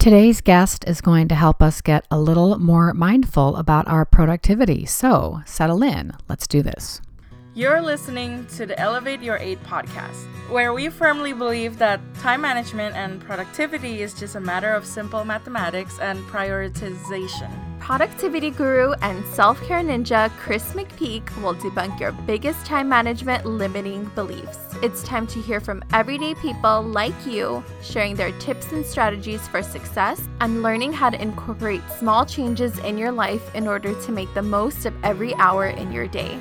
Today's guest is going to help us get a little more mindful about our productivity. So settle in. Let's do this. You're listening to the Elevate Your 8 podcast, where we firmly believe that time management and productivity is just a matter of simple mathematics and prioritization. Productivity guru and self care ninja Chris McPeak will debunk your biggest time management limiting beliefs. It's time to hear from everyday people like you, sharing their tips and strategies for success and learning how to incorporate small changes in your life in order to make the most of every hour in your day.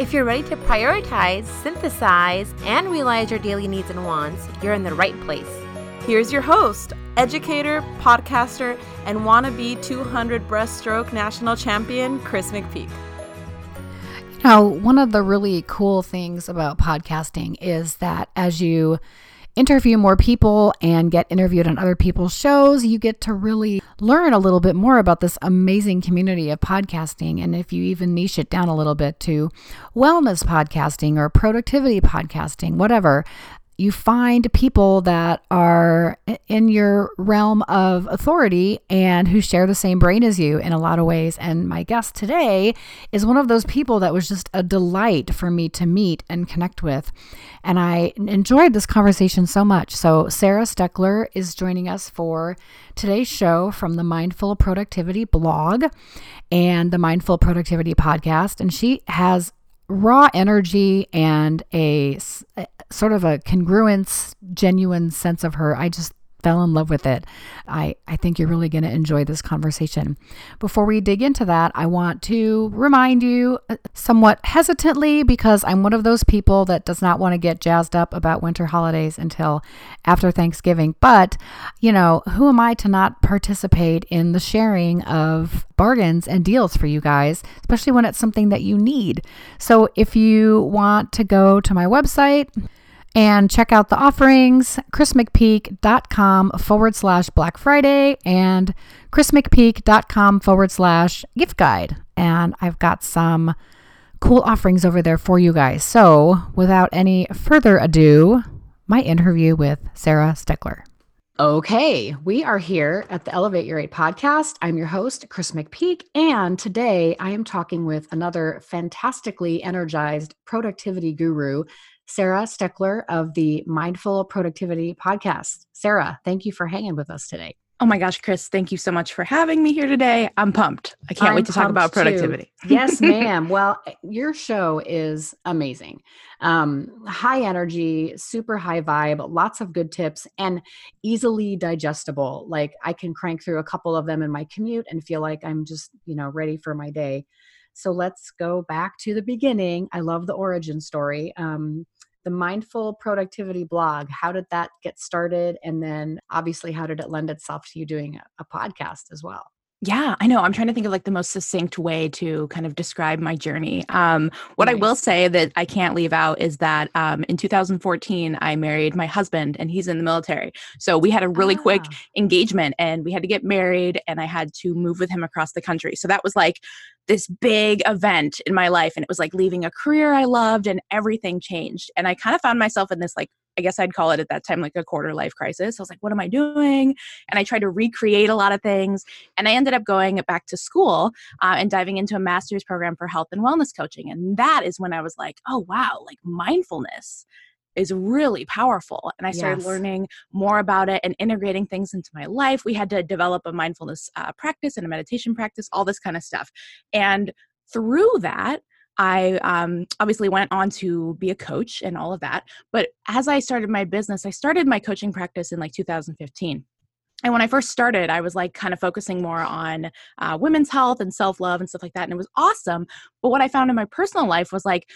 If you're ready to prioritize, synthesize, and realize your daily needs and wants, you're in the right place. Here's your host, educator, podcaster, and wannabe 200 breaststroke national champion, Chris McPeak. Now, one of the really cool things about podcasting is that as you interview more people and get interviewed on other people's shows, you get to really learn a little bit more about this amazing community of podcasting. And if you even niche it down a little bit to wellness podcasting or productivity podcasting, whatever, you find people that are in your realm of authority and who share the same brain as you in a lot of ways. And my guest today is one of those people that was just a delight for me to meet and connect with. And I enjoyed this conversation so much. So, Sarah Steckler is joining us for today's show from the Mindful Productivity blog and the Mindful Productivity podcast. And she has raw energy and a, a sort of a congruence, genuine sense of her. I just fell in love with it. I, I think you're really going to enjoy this conversation. Before we dig into that, I want to remind you uh, somewhat hesitantly because I'm one of those people that does not want to get jazzed up about winter holidays until after Thanksgiving. But, you know, who am I to not participate in the sharing of bargains and deals for you guys, especially when it's something that you need? So if you want to go to my website, and check out the offerings chrismcpeak.com forward slash black friday and chrismcpeak.com forward slash gift guide. And i've got some cool offerings over there for you guys. So without any further ado my interview with sarah steckler. Okay, we are here at the Elevate Your Eight podcast. I'm your host, Chris McPeak, and today I am talking with another fantastically energized productivity guru, Sarah Steckler of the Mindful Productivity Podcast. Sarah, thank you for hanging with us today. Oh my gosh, Chris, thank you so much for having me here today. I'm pumped. I can't I'm wait to talk about productivity. yes, ma'am. Well, your show is amazing. Um, high energy, super high vibe, lots of good tips, and easily digestible. Like I can crank through a couple of them in my commute and feel like I'm just, you know, ready for my day. So let's go back to the beginning. I love the origin story. Um, the mindful productivity blog how did that get started? And then obviously how did it lend itself to you doing a, a podcast as well yeah, I know. I'm trying to think of like the most succinct way to kind of describe my journey. Um, what nice. I will say that I can't leave out is that um, in 2014, I married my husband and he's in the military. So we had a really ah. quick engagement and we had to get married and I had to move with him across the country. So that was like this big event in my life. And it was like leaving a career I loved and everything changed. And I kind of found myself in this like I guess I'd call it at that time like a quarter life crisis. I was like, what am I doing? And I tried to recreate a lot of things. And I ended up going back to school uh, and diving into a master's program for health and wellness coaching. And that is when I was like, oh, wow, like mindfulness is really powerful. And I started yes. learning more about it and integrating things into my life. We had to develop a mindfulness uh, practice and a meditation practice, all this kind of stuff. And through that, I um, obviously went on to be a coach and all of that. But as I started my business, I started my coaching practice in like 2015 and when I first started, I was like kind of focusing more on uh, women's health and self love and stuff like that. And it was awesome. But what I found in my personal life was like,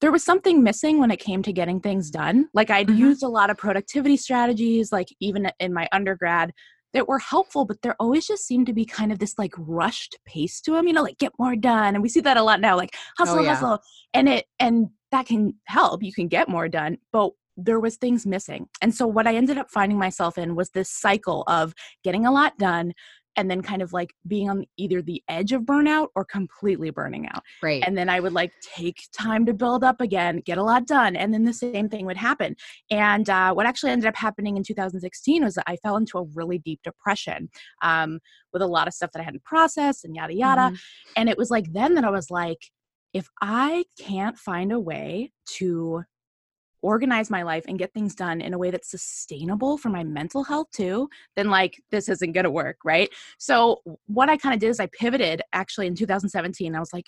there was something missing when it came to getting things done. Like I'd mm-hmm. used a lot of productivity strategies, like even in my undergrad, that were helpful, but there always just seemed to be kind of this like rushed pace to them, you know, like get more done. And we see that a lot now, like oh, hustle, oh, yeah. hustle. And it and that can help. You can get more done. But there was things missing. And so what I ended up finding myself in was this cycle of getting a lot done, and then kind of like being on either the edge of burnout or completely burning out. Right. And then I would like take time to build up again, get a lot done, and then the same thing would happen. And uh, what actually ended up happening in 2016 was that I fell into a really deep depression um, with a lot of stuff that I hadn't processed and yada yada. Mhm. And it was like then that I was like, if I can't find a way to organize my life and get things done in a way that's sustainable for my mental health too, then like this isn't going to work, right? So what I kind of did is I pivoted actually in 2017. I was like,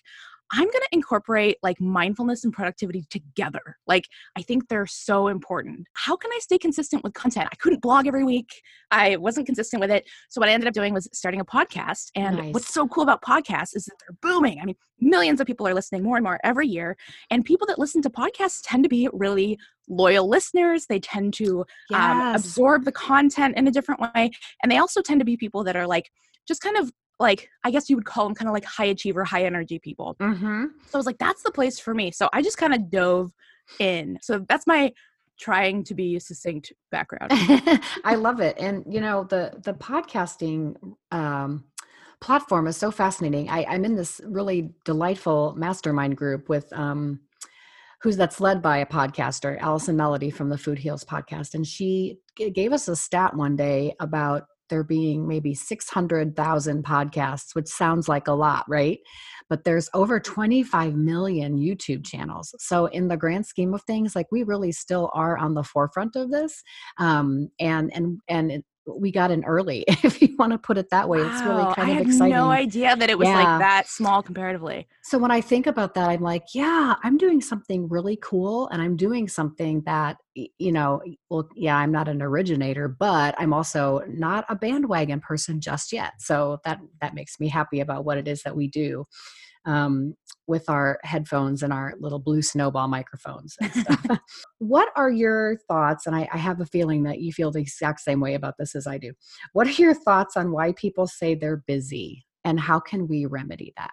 I'm going to incorporate like mindfulness and productivity together. Like, I think they're so important. How can I stay consistent with content? I couldn't blog every week. I wasn't consistent with it. So, what I ended up doing was starting a podcast. And Nice. what's so cool about podcasts is that they're booming. I mean, millions of people are listening more and more every year. And people that listen to podcasts tend to be really loyal listeners. They tend to um, absorb the content in a different way. And they also tend to be people that are like, just kind of like, I guess you would call them kind of like high achiever, high energy people. Mhm. So I was like, that's the place for me. So I just kind of dove in. So that's my trying to be succinct background. I love it. And you know, the the podcasting um platform is so fascinating. I, I'm in this really delightful mastermind group with um who's that's led by a podcaster, Allison Melody from the Food Heals podcast. And she g- gave us a stat one day about there being maybe 600,000 podcasts, which sounds like a lot, right? But there's over 25 million YouTube channels. So, in the grand scheme of things, like we really still are on the forefront of this. Um, and, and, and we got in early, if you want to put it that way. It's really Wow, kind I of had exciting. no idea that it was Yeah. like that small comparatively. So when I think about that, I'm like, yeah, I'm doing something really cool and I'm doing something that, you know, well, yeah, I'm not an originator, but I'm also not a bandwagon person just yet. So that that makes me happy about what it is that we do um, with our headphones and our little blue snowball microphones and stuff. what are your thoughts? And I, I have a feeling that you feel the exact same way about this as I do. What are your thoughts on why people say they're busy and how can we remedy that?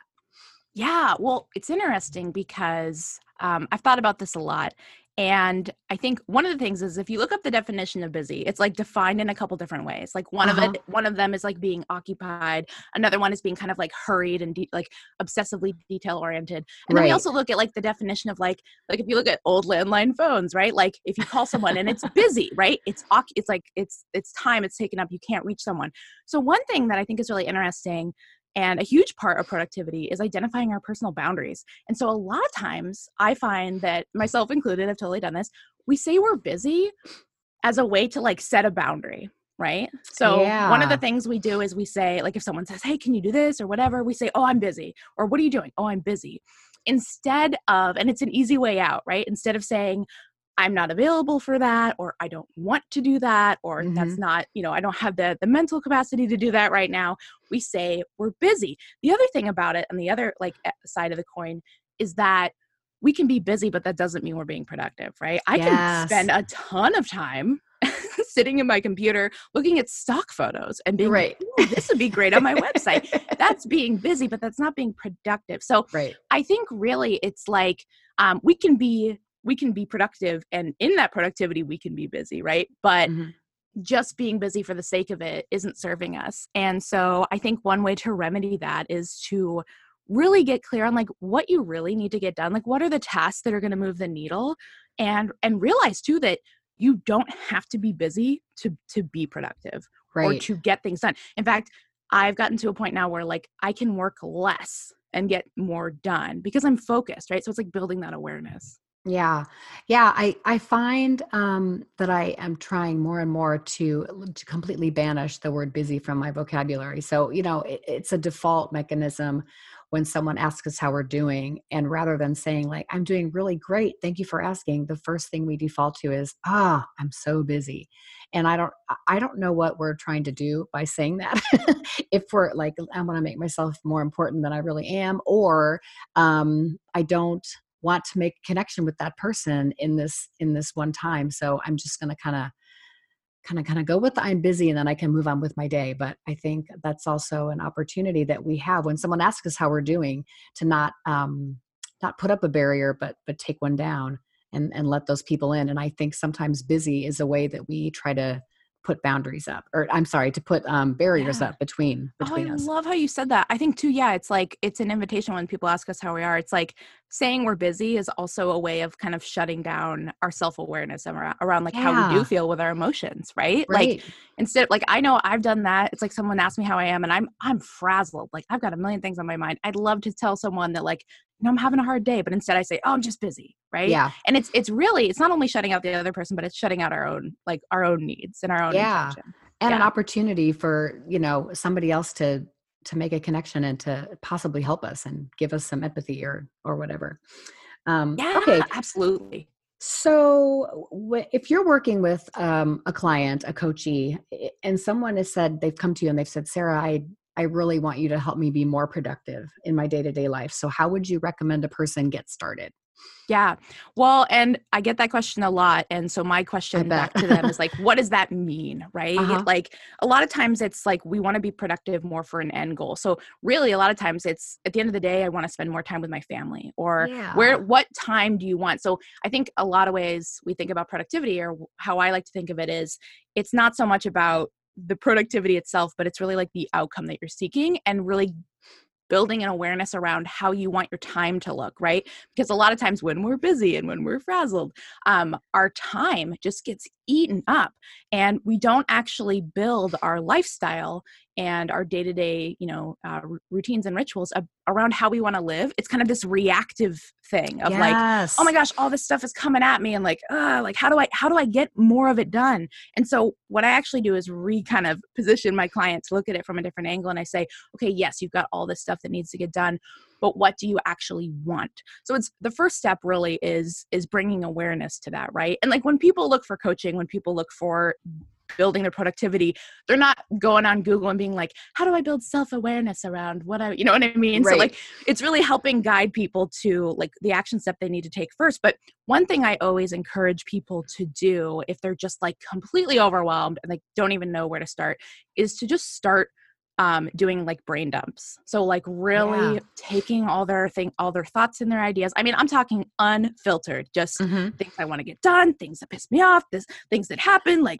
Yeah, well, it's interesting because um, I've thought about this a lot. And I think one of the things is if you look up the definition of busy, it's like defined in a couple different ways. Like one Uh-huh. of it, one of them is like being occupied. Another one is being kind of like hurried and de- like obsessively detail oriented. And then we also look at like the definition of like like if you look at old landline phones, right? Like if you call someone and it's busy, right? It's it's like it's it's time it's taken up. You can't reach someone. So one thing that I think is really interesting and a huge part of productivity is identifying our personal boundaries. And so a lot of times I find that myself included, I've totally done this, we say we're busy as a way to like set a boundary. Right. So one of the things we do is we say, like, if someone says, Hey, can you do this or whatever, we say, Oh, I'm busy. Or what are you doing? Oh, I'm busy. Instead of, and it's an easy way out, right? Instead of saying, I'm not available for that, or I don't want to do that, or that's not, you know, I don't have the the mental capacity to do that right now. We say we're busy. The other thing about it, and the other like side of the coin, is that we can be busy, but that doesn't mean we're being productive, right? I can spend a ton of time sitting in my computer looking at stock photos and being Right. like, this would be great on my website. That's being busy, but that's not being productive. So right. I think really it's like um, we can be we can be productive, and in that productivity we can be busy, right? But Mhm. just being busy for the sake of it isn't serving us. And so I think one way to remedy that is to really get clear on like what you really need to get done. Like what are the tasks that are going to move the needle and and realize too that you don't have to be busy to to be productive or to get things done. In fact, I've gotten to a point now where like I can work less and get more done because I'm focused, right? So it's like building that awareness. Yeah. Yeah. I, I find um, that I am trying more and more to, to completely banish the word busy from my vocabulary. So, you know, it, it's a default mechanism when someone asks us how we're doing. And rather than saying, like, I'm doing really great, thank you for asking, the first thing we default to is, ah, I'm so busy. And I don't, I don't know what we're trying to do by saying that. if we're like, I want to make myself more important than I really am, or um, I don't want to make connection with that person in this in this one time so i'm just going to kind of kind of kind of go with the i'm busy and then i can move on with my day but i think that's also an opportunity that we have when someone asks us how we're doing to not um not put up a barrier but but take one down and and let those people in and i think sometimes busy is a way that we try to put boundaries up or i'm sorry to put um, barriers Yeah. up between Oh, between I us I love how you said that. I think too, yeah, it's like it's an invitation when people ask us how we are. It's like saying we're busy is also a way of kind of shutting down our self-awareness around, around like how we do feel with our emotions, right? right Like instead like I know I've done that. It's like someone asked me how I am and I'm I'm frazzled. Like I've got a million things on my mind. I'd love to tell someone that like, no, I'm having a hard day, but instead I say, "Oh, I'm just busy." Right? yeah And it's it's really it's not only shutting out the other person, but it's shutting out our own like our own needs and our own Yeah. intention. and an opportunity for you know somebody else to to make a connection and to possibly help us and give us some empathy or or whatever um Yeah, okay absolutely. So, if you're working with um, a client, a coachee, and someone has said they've come to you and they've said, "Sarah, I I really want you to help me be more productive in my day to day life." So, how would you recommend a person get started? Yeah. Well, and I get that question a lot. And so my question back to them is like, what does that mean? Right. Uh-huh. Like a lot of times it's like we want to be productive more for an end goal. So really a lot of times it's at the end of the day, I want to spend more time with my family or where what time do you want? So I think a lot of ways we think about productivity or how I like to think of it is it's not so much about the productivity itself, but it's really like the outcome that you're seeking and really building an awareness around how you want your time to look, right? Because a lot of times when we're busy and when we're frazzled, um, our time just gets eaten up and we don't actually build our lifestyle and our day-to-day you know uh, routines and rituals ab- around how we want to live it's kind of this reactive thing of like oh my gosh all this stuff is coming at me and like uh like how do i how do i get more of it done? And so what i actually do is re kind of position my client to look at it from a different angle and i say okay yes you've got all this stuff that needs to get done but what do you actually want? So it's the first step really is is bringing awareness to that right? And like when people look for coaching when people look for building their productivity. They're not going on google and being like how do i build self-awareness around what i you know what i mean? So like it's really helping guide people to like the action step they need to take first. But one thing i always encourage people to do if they're just like completely overwhelmed and they don't even know where to start is to just start um, doing like brain dumps so like really Yeah. taking all their thing all their thoughts and their ideas i mean i'm talking unfiltered just Mhm. things i want to get done things that piss me off this things that happen like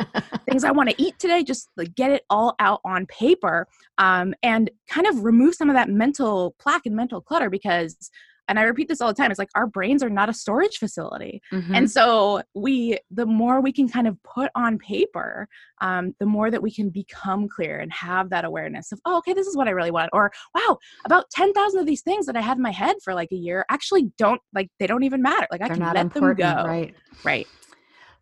things I want to eat today, just like get it all out on paper um, and kind of remove some of that mental plaque and mental clutter because, and I repeat this all the time, it's like our brains are not a storage facility. Mhm. And so we, the more we can kind of put on paper, um, the more that we can become clear and have that awareness of, oh, okay, this is what I really want. Or, wow, about 10,000 of these things that I had in my head for like a year actually don't, like, they don't even matter. Like I they're can not let them go. right? Right.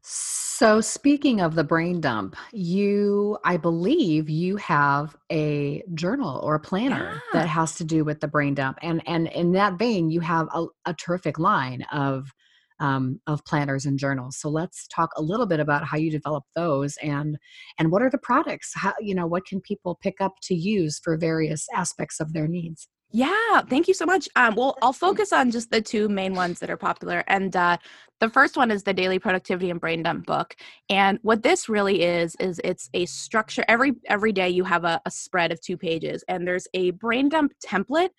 So, speaking of the brain dump, you, I believe, you have a journal or a planner Yeah. that has to do with the brain dump, and and in that vein, you have a, a terrific line of um, of planners and journals. So, let's talk a little bit about how you develop those, and and what are the products? How you know what can people pick up to use for various aspects of their needs? Yeah, thank you so much. Um, well, I'll focus on just the two main ones that are popular. And uh, the first one is the Daily Productivity and Brain Dump book. And what this really is is it's a structure. Every every day you have a, a spread of two pages, and there's a brain dump template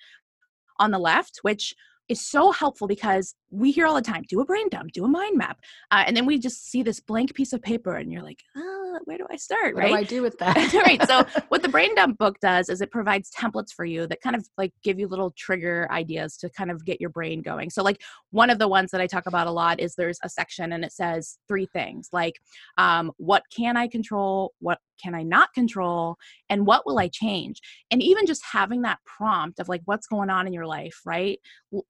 on the left, which is so helpful because we hear all the time do a brain dump do a mind map uh, and then we just see this blank piece of paper and you're like uh, where do i start What right do I do with that? right. So what the brain dump book does is it provides templates for you that kind of like give you little trigger ideas to kind of get your brain going. So like one of the ones that I talk about a lot is there's a section and it says three things like um, what can I control, what can I not control, and what will I change? And even just having that prompt of like what's going on in your life, right,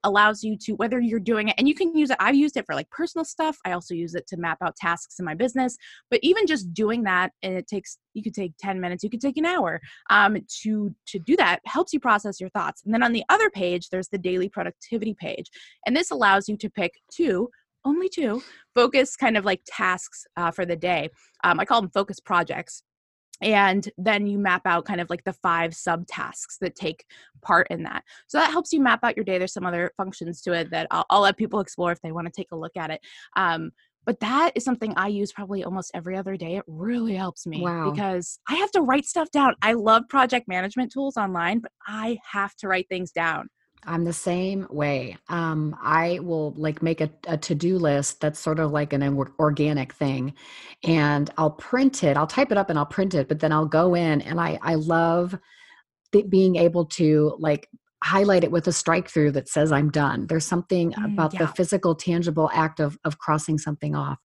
allows you to whether you're doing it and you can use it. I've used it for like personal stuff. I also use it to map out tasks in my business but even just doing that and it takes you could take 10 minutes you could take an hour um, to to do that helps you process your thoughts and then on the other page there's the daily productivity page and this allows you to pick two only two focus kind of like tasks uh, for the day um, i call them focus projects and then you map out kind of like the five subtasks that take part in that so that helps you map out your day there's some other functions to it that i'll, I'll let people explore if they want to take a look at it um, but that is something I use probably almost every other day. It really helps me Wow. because I have to write stuff down. I love project management tools online, but I have to write things down. I'm the same way. Um, I will like make a, a to do list that's sort of like an organic thing, and I'll print it. I'll type it up and I'll print it, but then I'll go in and I I love the, being able to like highlight it with a strike through that says I'm done. There's something mm, about yeah. the physical, tangible act of of crossing something off.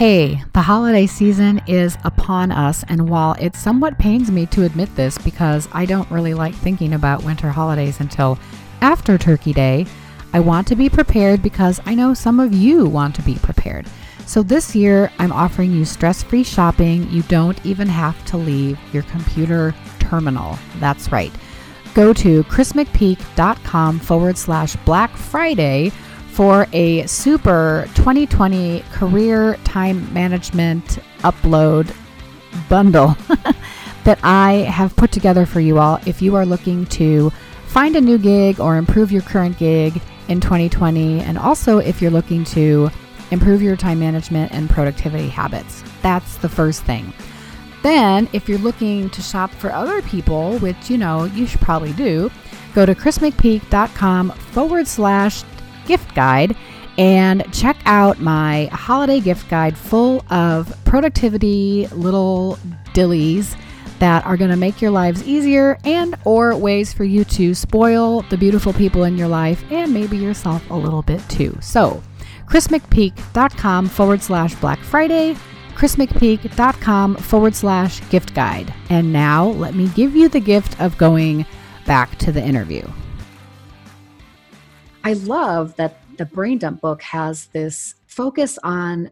Hey, the holiday season is upon us, and while it somewhat pains me to admit this because I don't really like thinking about winter holidays until after Turkey Day, I want to be prepared because I know some of you want to be prepared. So this year, I'm offering you stress free shopping. You don't even have to leave your computer terminal. That's right. Go to chrismcpeak.com forward slash Black Friday for a super 2020 career time management upload bundle that I have put together for you all if you are looking to find a new gig or improve your current gig in 2020, and also if you're looking to improve your time management and productivity habits. That's the first thing. Then, if you're looking to shop for other people, which you know you should probably do, go to chrismcpeak.com forward slash gift guide and check out my holiday gift guide full of productivity little dillies that are going to make your lives easier and or ways for you to spoil the beautiful people in your life and maybe yourself a little bit too. So, chrismcpeak.com forward slash Black Friday, chrismcpeak.com forward slash gift guide. And now let me give you the gift of going back to the interview. I love that the Brain Dump book has this focus on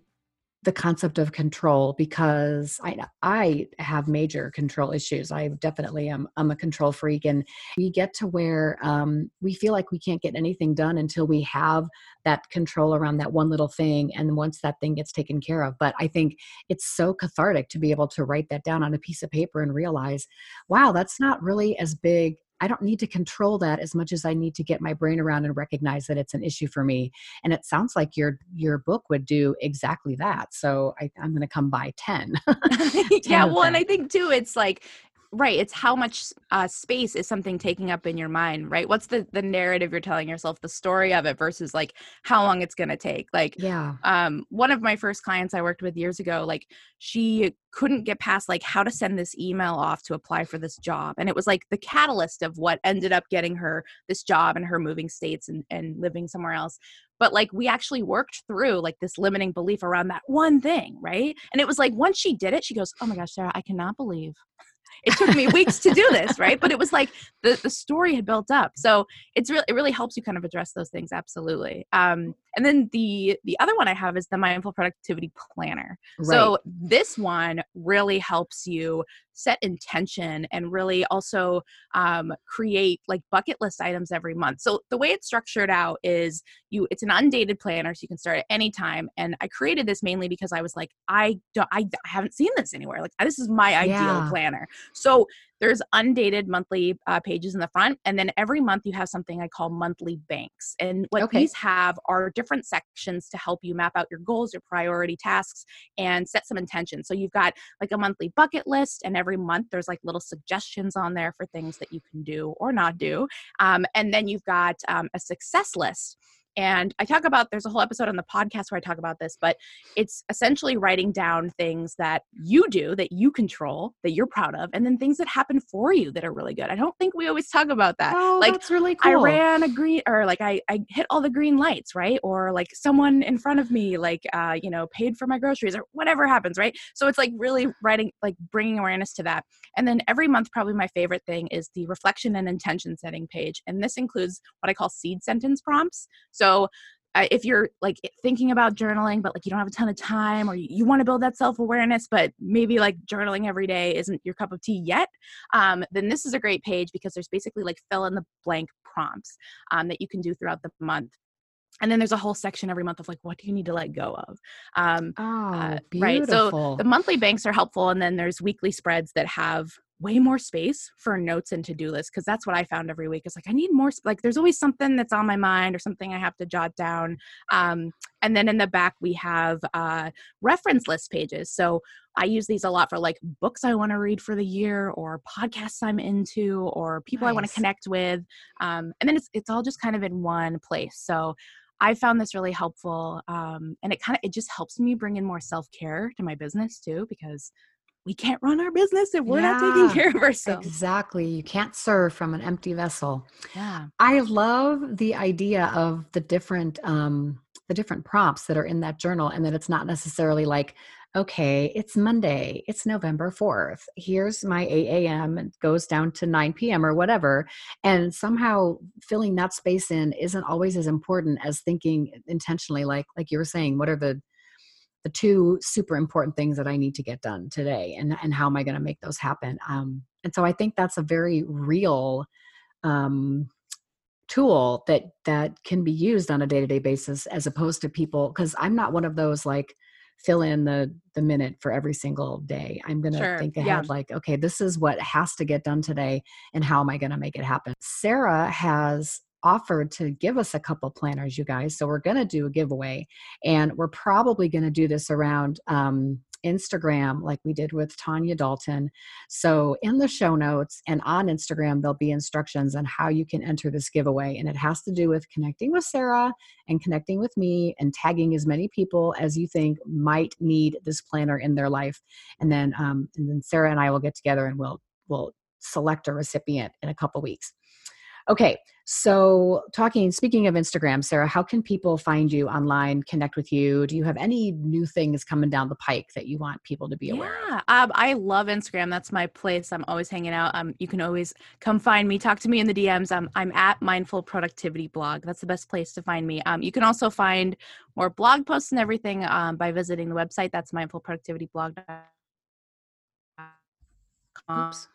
the concept of control because I I have major control issues. I definitely am I'm a control freak, and we get to where um, we feel like we can't get anything done until we have that control around that one little thing, and once that thing gets taken care of. But I think it's so cathartic to be able to write that down on a piece of paper and realize, wow, that's not really as big I don't need to control that as much as I need to get my brain around and recognize that it's an issue for me. And it sounds like your your book would do exactly that. So I, am going to come by 10. 10 yeah. Well, and I think too, it's like right it's how much uh, space is something taking up in your mind right? What's the the narrative you're telling yourself the story of it versus like how long it's going to take? Like yeah. um one of my first clients i worked with years ago like she couldn't get past like how to send this email off to apply for this job and it was like the catalyst of what ended up getting her this job and her moving states and, and living somewhere else but like we actually worked through like this limiting belief around that one thing right? And it was like once she did it she goes oh my gosh sarah i cannot believe it took me weeks to do this right? But it was like the, the story had built up. So it's really it really helps you kind of address those things absolutely. Um, and then the the other one i have is the mindful productivity planner. Right. so this one really helps you set intention and really also um, create like bucket list items every month. So the way it's structured out is you it's an undated planner so you can start at any time. And i created this mainly because i was like i don't i, I haven't seen this anywhere. Like this is my ideal yeah. planner. So there's undated monthly uh, pages in the front and then every month you have something i call monthly banks and what okay. these have are different sections to help you map out your goals your priority tasks and set some intentions. so you've got like a monthly bucket list and every month there's like little suggestions on there for things that you can do or not do um, and then you've got um, a success list and I talk about, there's a whole episode on the podcast where I talk about this, but it's essentially writing down things that you do, that you control, that you're proud of, and then things that happen for you that are really good. I don't think we always talk about that. Oh, like, that's really cool. I ran a green, or like I, I hit all the green lights, right? Or like someone in front of me, like, uh, you know, paid for my groceries or whatever happens, right? So it's like really writing, like bringing awareness to that. And then every month, probably my favorite thing is the reflection and intention setting page. And this includes what I call seed sentence prompts. So uh, if you're like thinking about journaling but like you don't have a ton of time or you, you want to build that self-awareness but maybe like journaling every day isn't your cup of tea yet um, then this is a great page because there's basically like fill in the blank prompts um, that you can do throughout the month. And then there's a whole section every month of like what do you need to let go of? Um, oh, uh, right so the monthly banks are helpful and then there's weekly spreads that have way more space for notes and to-do lists because that's what i found every week is like i need more like there's always something that's on my mind or something i have to jot down um, and then in the back we have uh, reference list pages so i use these a lot for like books i want to read for the year or podcasts i'm into or people nice. i want to connect with um, and then it's, it's all just kind of in one place so I found this really helpful, um, and it kind of it just helps me bring in more self care to my business too because we can't run our business if we're yeah, not taking care of ourselves. Exactly. You can't serve from an empty vessel. Yeah. I love the idea of the different um the different prompts that are in that journal and that it's not necessarily like okay, it's Monday, it's November 4th. Here's my 8 a.m. It goes down to 9 p.m. or whatever. And somehow filling that space in isn't always as important as thinking intentionally, like like you were saying, what are the the two super important things that I need to get done today and, and how am I going to make those happen? Um, and so I think that's a very real um, tool that that can be used on a day-to-day basis as opposed to people because I'm not one of those like fill in the the minute for every single day. I'm going to sure. think ahead yeah. like okay, this is what has to get done today and how am I going to make it happen? Sarah has offered to give us a couple planners, you guys. So we're going to do a giveaway, and we're probably going to do this around um, Instagram, like we did with Tanya Dalton. So in the show notes and on Instagram, there'll be instructions on how you can enter this giveaway, and it has to do with connecting with Sarah and connecting with me and tagging as many people as you think might need this planner in their life, and then um, and then Sarah and I will get together and we'll we'll select a recipient in a couple weeks. Okay, so talking, speaking of Instagram, Sarah, how can people find you online, connect with you? Do you have any new things coming down the pike that you want people to be aware yeah, um, I love Instagram. That's my place. I'm always hanging out. Um, you can always come find me, talk to me in the DMs. Um, I'm at Mindful Productivity Blog. That's the best place to find me. Um, you can also find more blog posts and everything um, by visiting the website. That's mindfulproductivityblog.com. Oops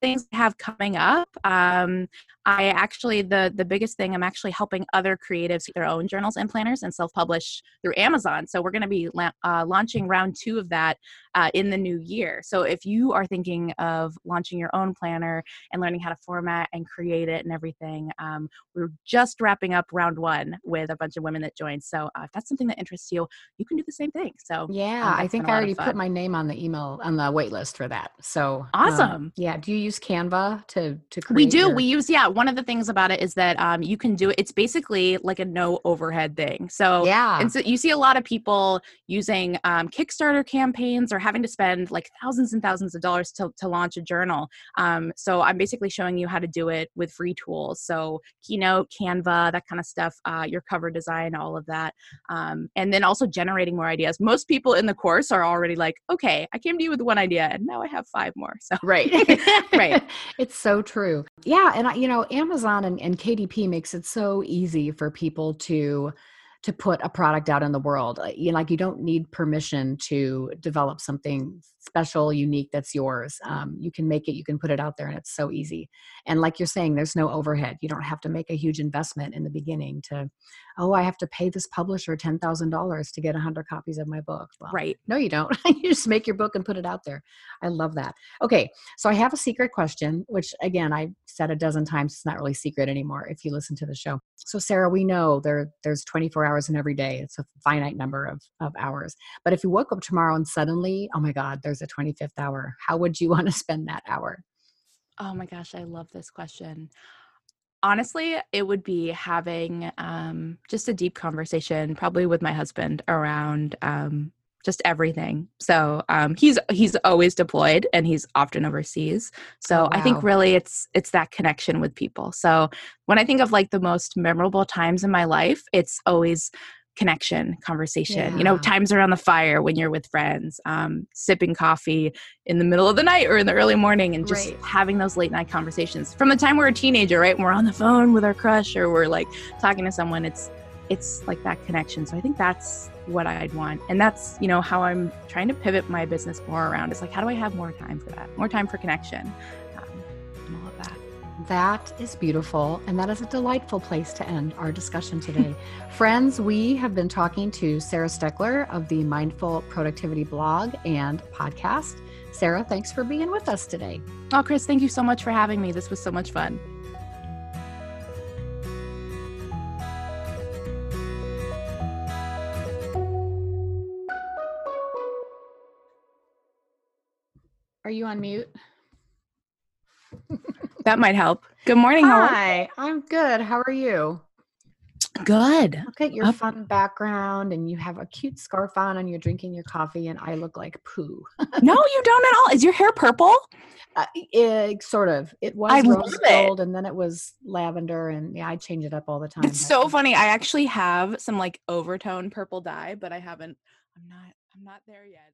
things have coming up. Um, I actually the the biggest thing I'm actually helping other creatives their own journals and planners and self publish through Amazon. So we're going to be la- uh, launching round two of that uh, in the new year. So if you are thinking of launching your own planner and learning how to format and create it and everything, um, we're just wrapping up round one with a bunch of women that joined. So uh, if that's something that interests you, you can do the same thing. So yeah, um, I think I already put my name on the email on the wait list for that. So um, awesome. yeah. Do you use Canva to to create? We do. Your- we use yeah one of the things about it is that um, you can do it. It's basically like a no overhead thing. So yeah, and so you see a lot of people using um, Kickstarter campaigns or having to spend like thousands and thousands of dollars to, to launch a journal. Um, so I'm basically showing you how to do it with free tools. So Keynote, Canva, that kind of stuff, uh, your cover design, all of that, um, and then also generating more ideas. Most people in the course are already like, okay, I came to you with one idea, and now I have five more. So right, right, it's so true. Yeah, and I, you know, Amazon and, and KDP makes it so easy for people to to put a product out in the world. Uh, you know, like you don't need permission to develop something special, unique that's yours. Um, you can make it, you can put it out there, and it's so easy. And like you're saying, there's no overhead. You don't have to make a huge investment in the beginning to, oh, I have to pay this publisher ten thousand dollars to get hundred copies of my book. Well, right? No, you don't. you just make your book and put it out there. I love that. Okay, so I have a secret question, which again I said a dozen times. It's not really secret anymore if you listen to the show. So Sarah, we know there there's 24 hours in every day. It's a finite number of of hours. But if you woke up tomorrow and suddenly, oh my God, there's there's a 25th hour. How would you want to spend that hour? Oh my gosh i love this question. Honestly it would be having um, just a deep conversation probably with my husband around um, just everything. So um, he's he's always deployed and he's often overseas. So oh, wow. i think really it's it's that connection with people. So when i think of like the most memorable times in my life it's always connection conversation yeah. you know times around the fire when you're with friends um, sipping coffee in the middle of the night or in the early morning and just right. having those late night conversations. From the time we're a teenager right when we're on the phone with our crush or we're like talking to someone it's it's like that connection. So i think that's what i'd want. And that's you know how i'm trying to pivot my business more around it's like how do i have more time for that? More time for connection that is beautiful. And that is a delightful place to end our discussion today. Friends, we have been talking to Sarah Steckler of the Mindful Productivity blog and podcast. Sarah, thanks for being with us today. Oh, Chris, thank you so much for having me. This was so much fun. Are you on mute? that might help. Good morning. Hi, I'm good. How are you? Good. Look at your Up. fun background, and you have a cute scarf on, and you're drinking your coffee, and I look like poo. no, you don't at all. Is your hair purple? Uh, it, sort of. It was I rose gold, and then it was lavender, and yeah, I change it up all the time. It's so funny. I actually have some like overtone purple dye, but I haven't. I'm not. I'm not there yet.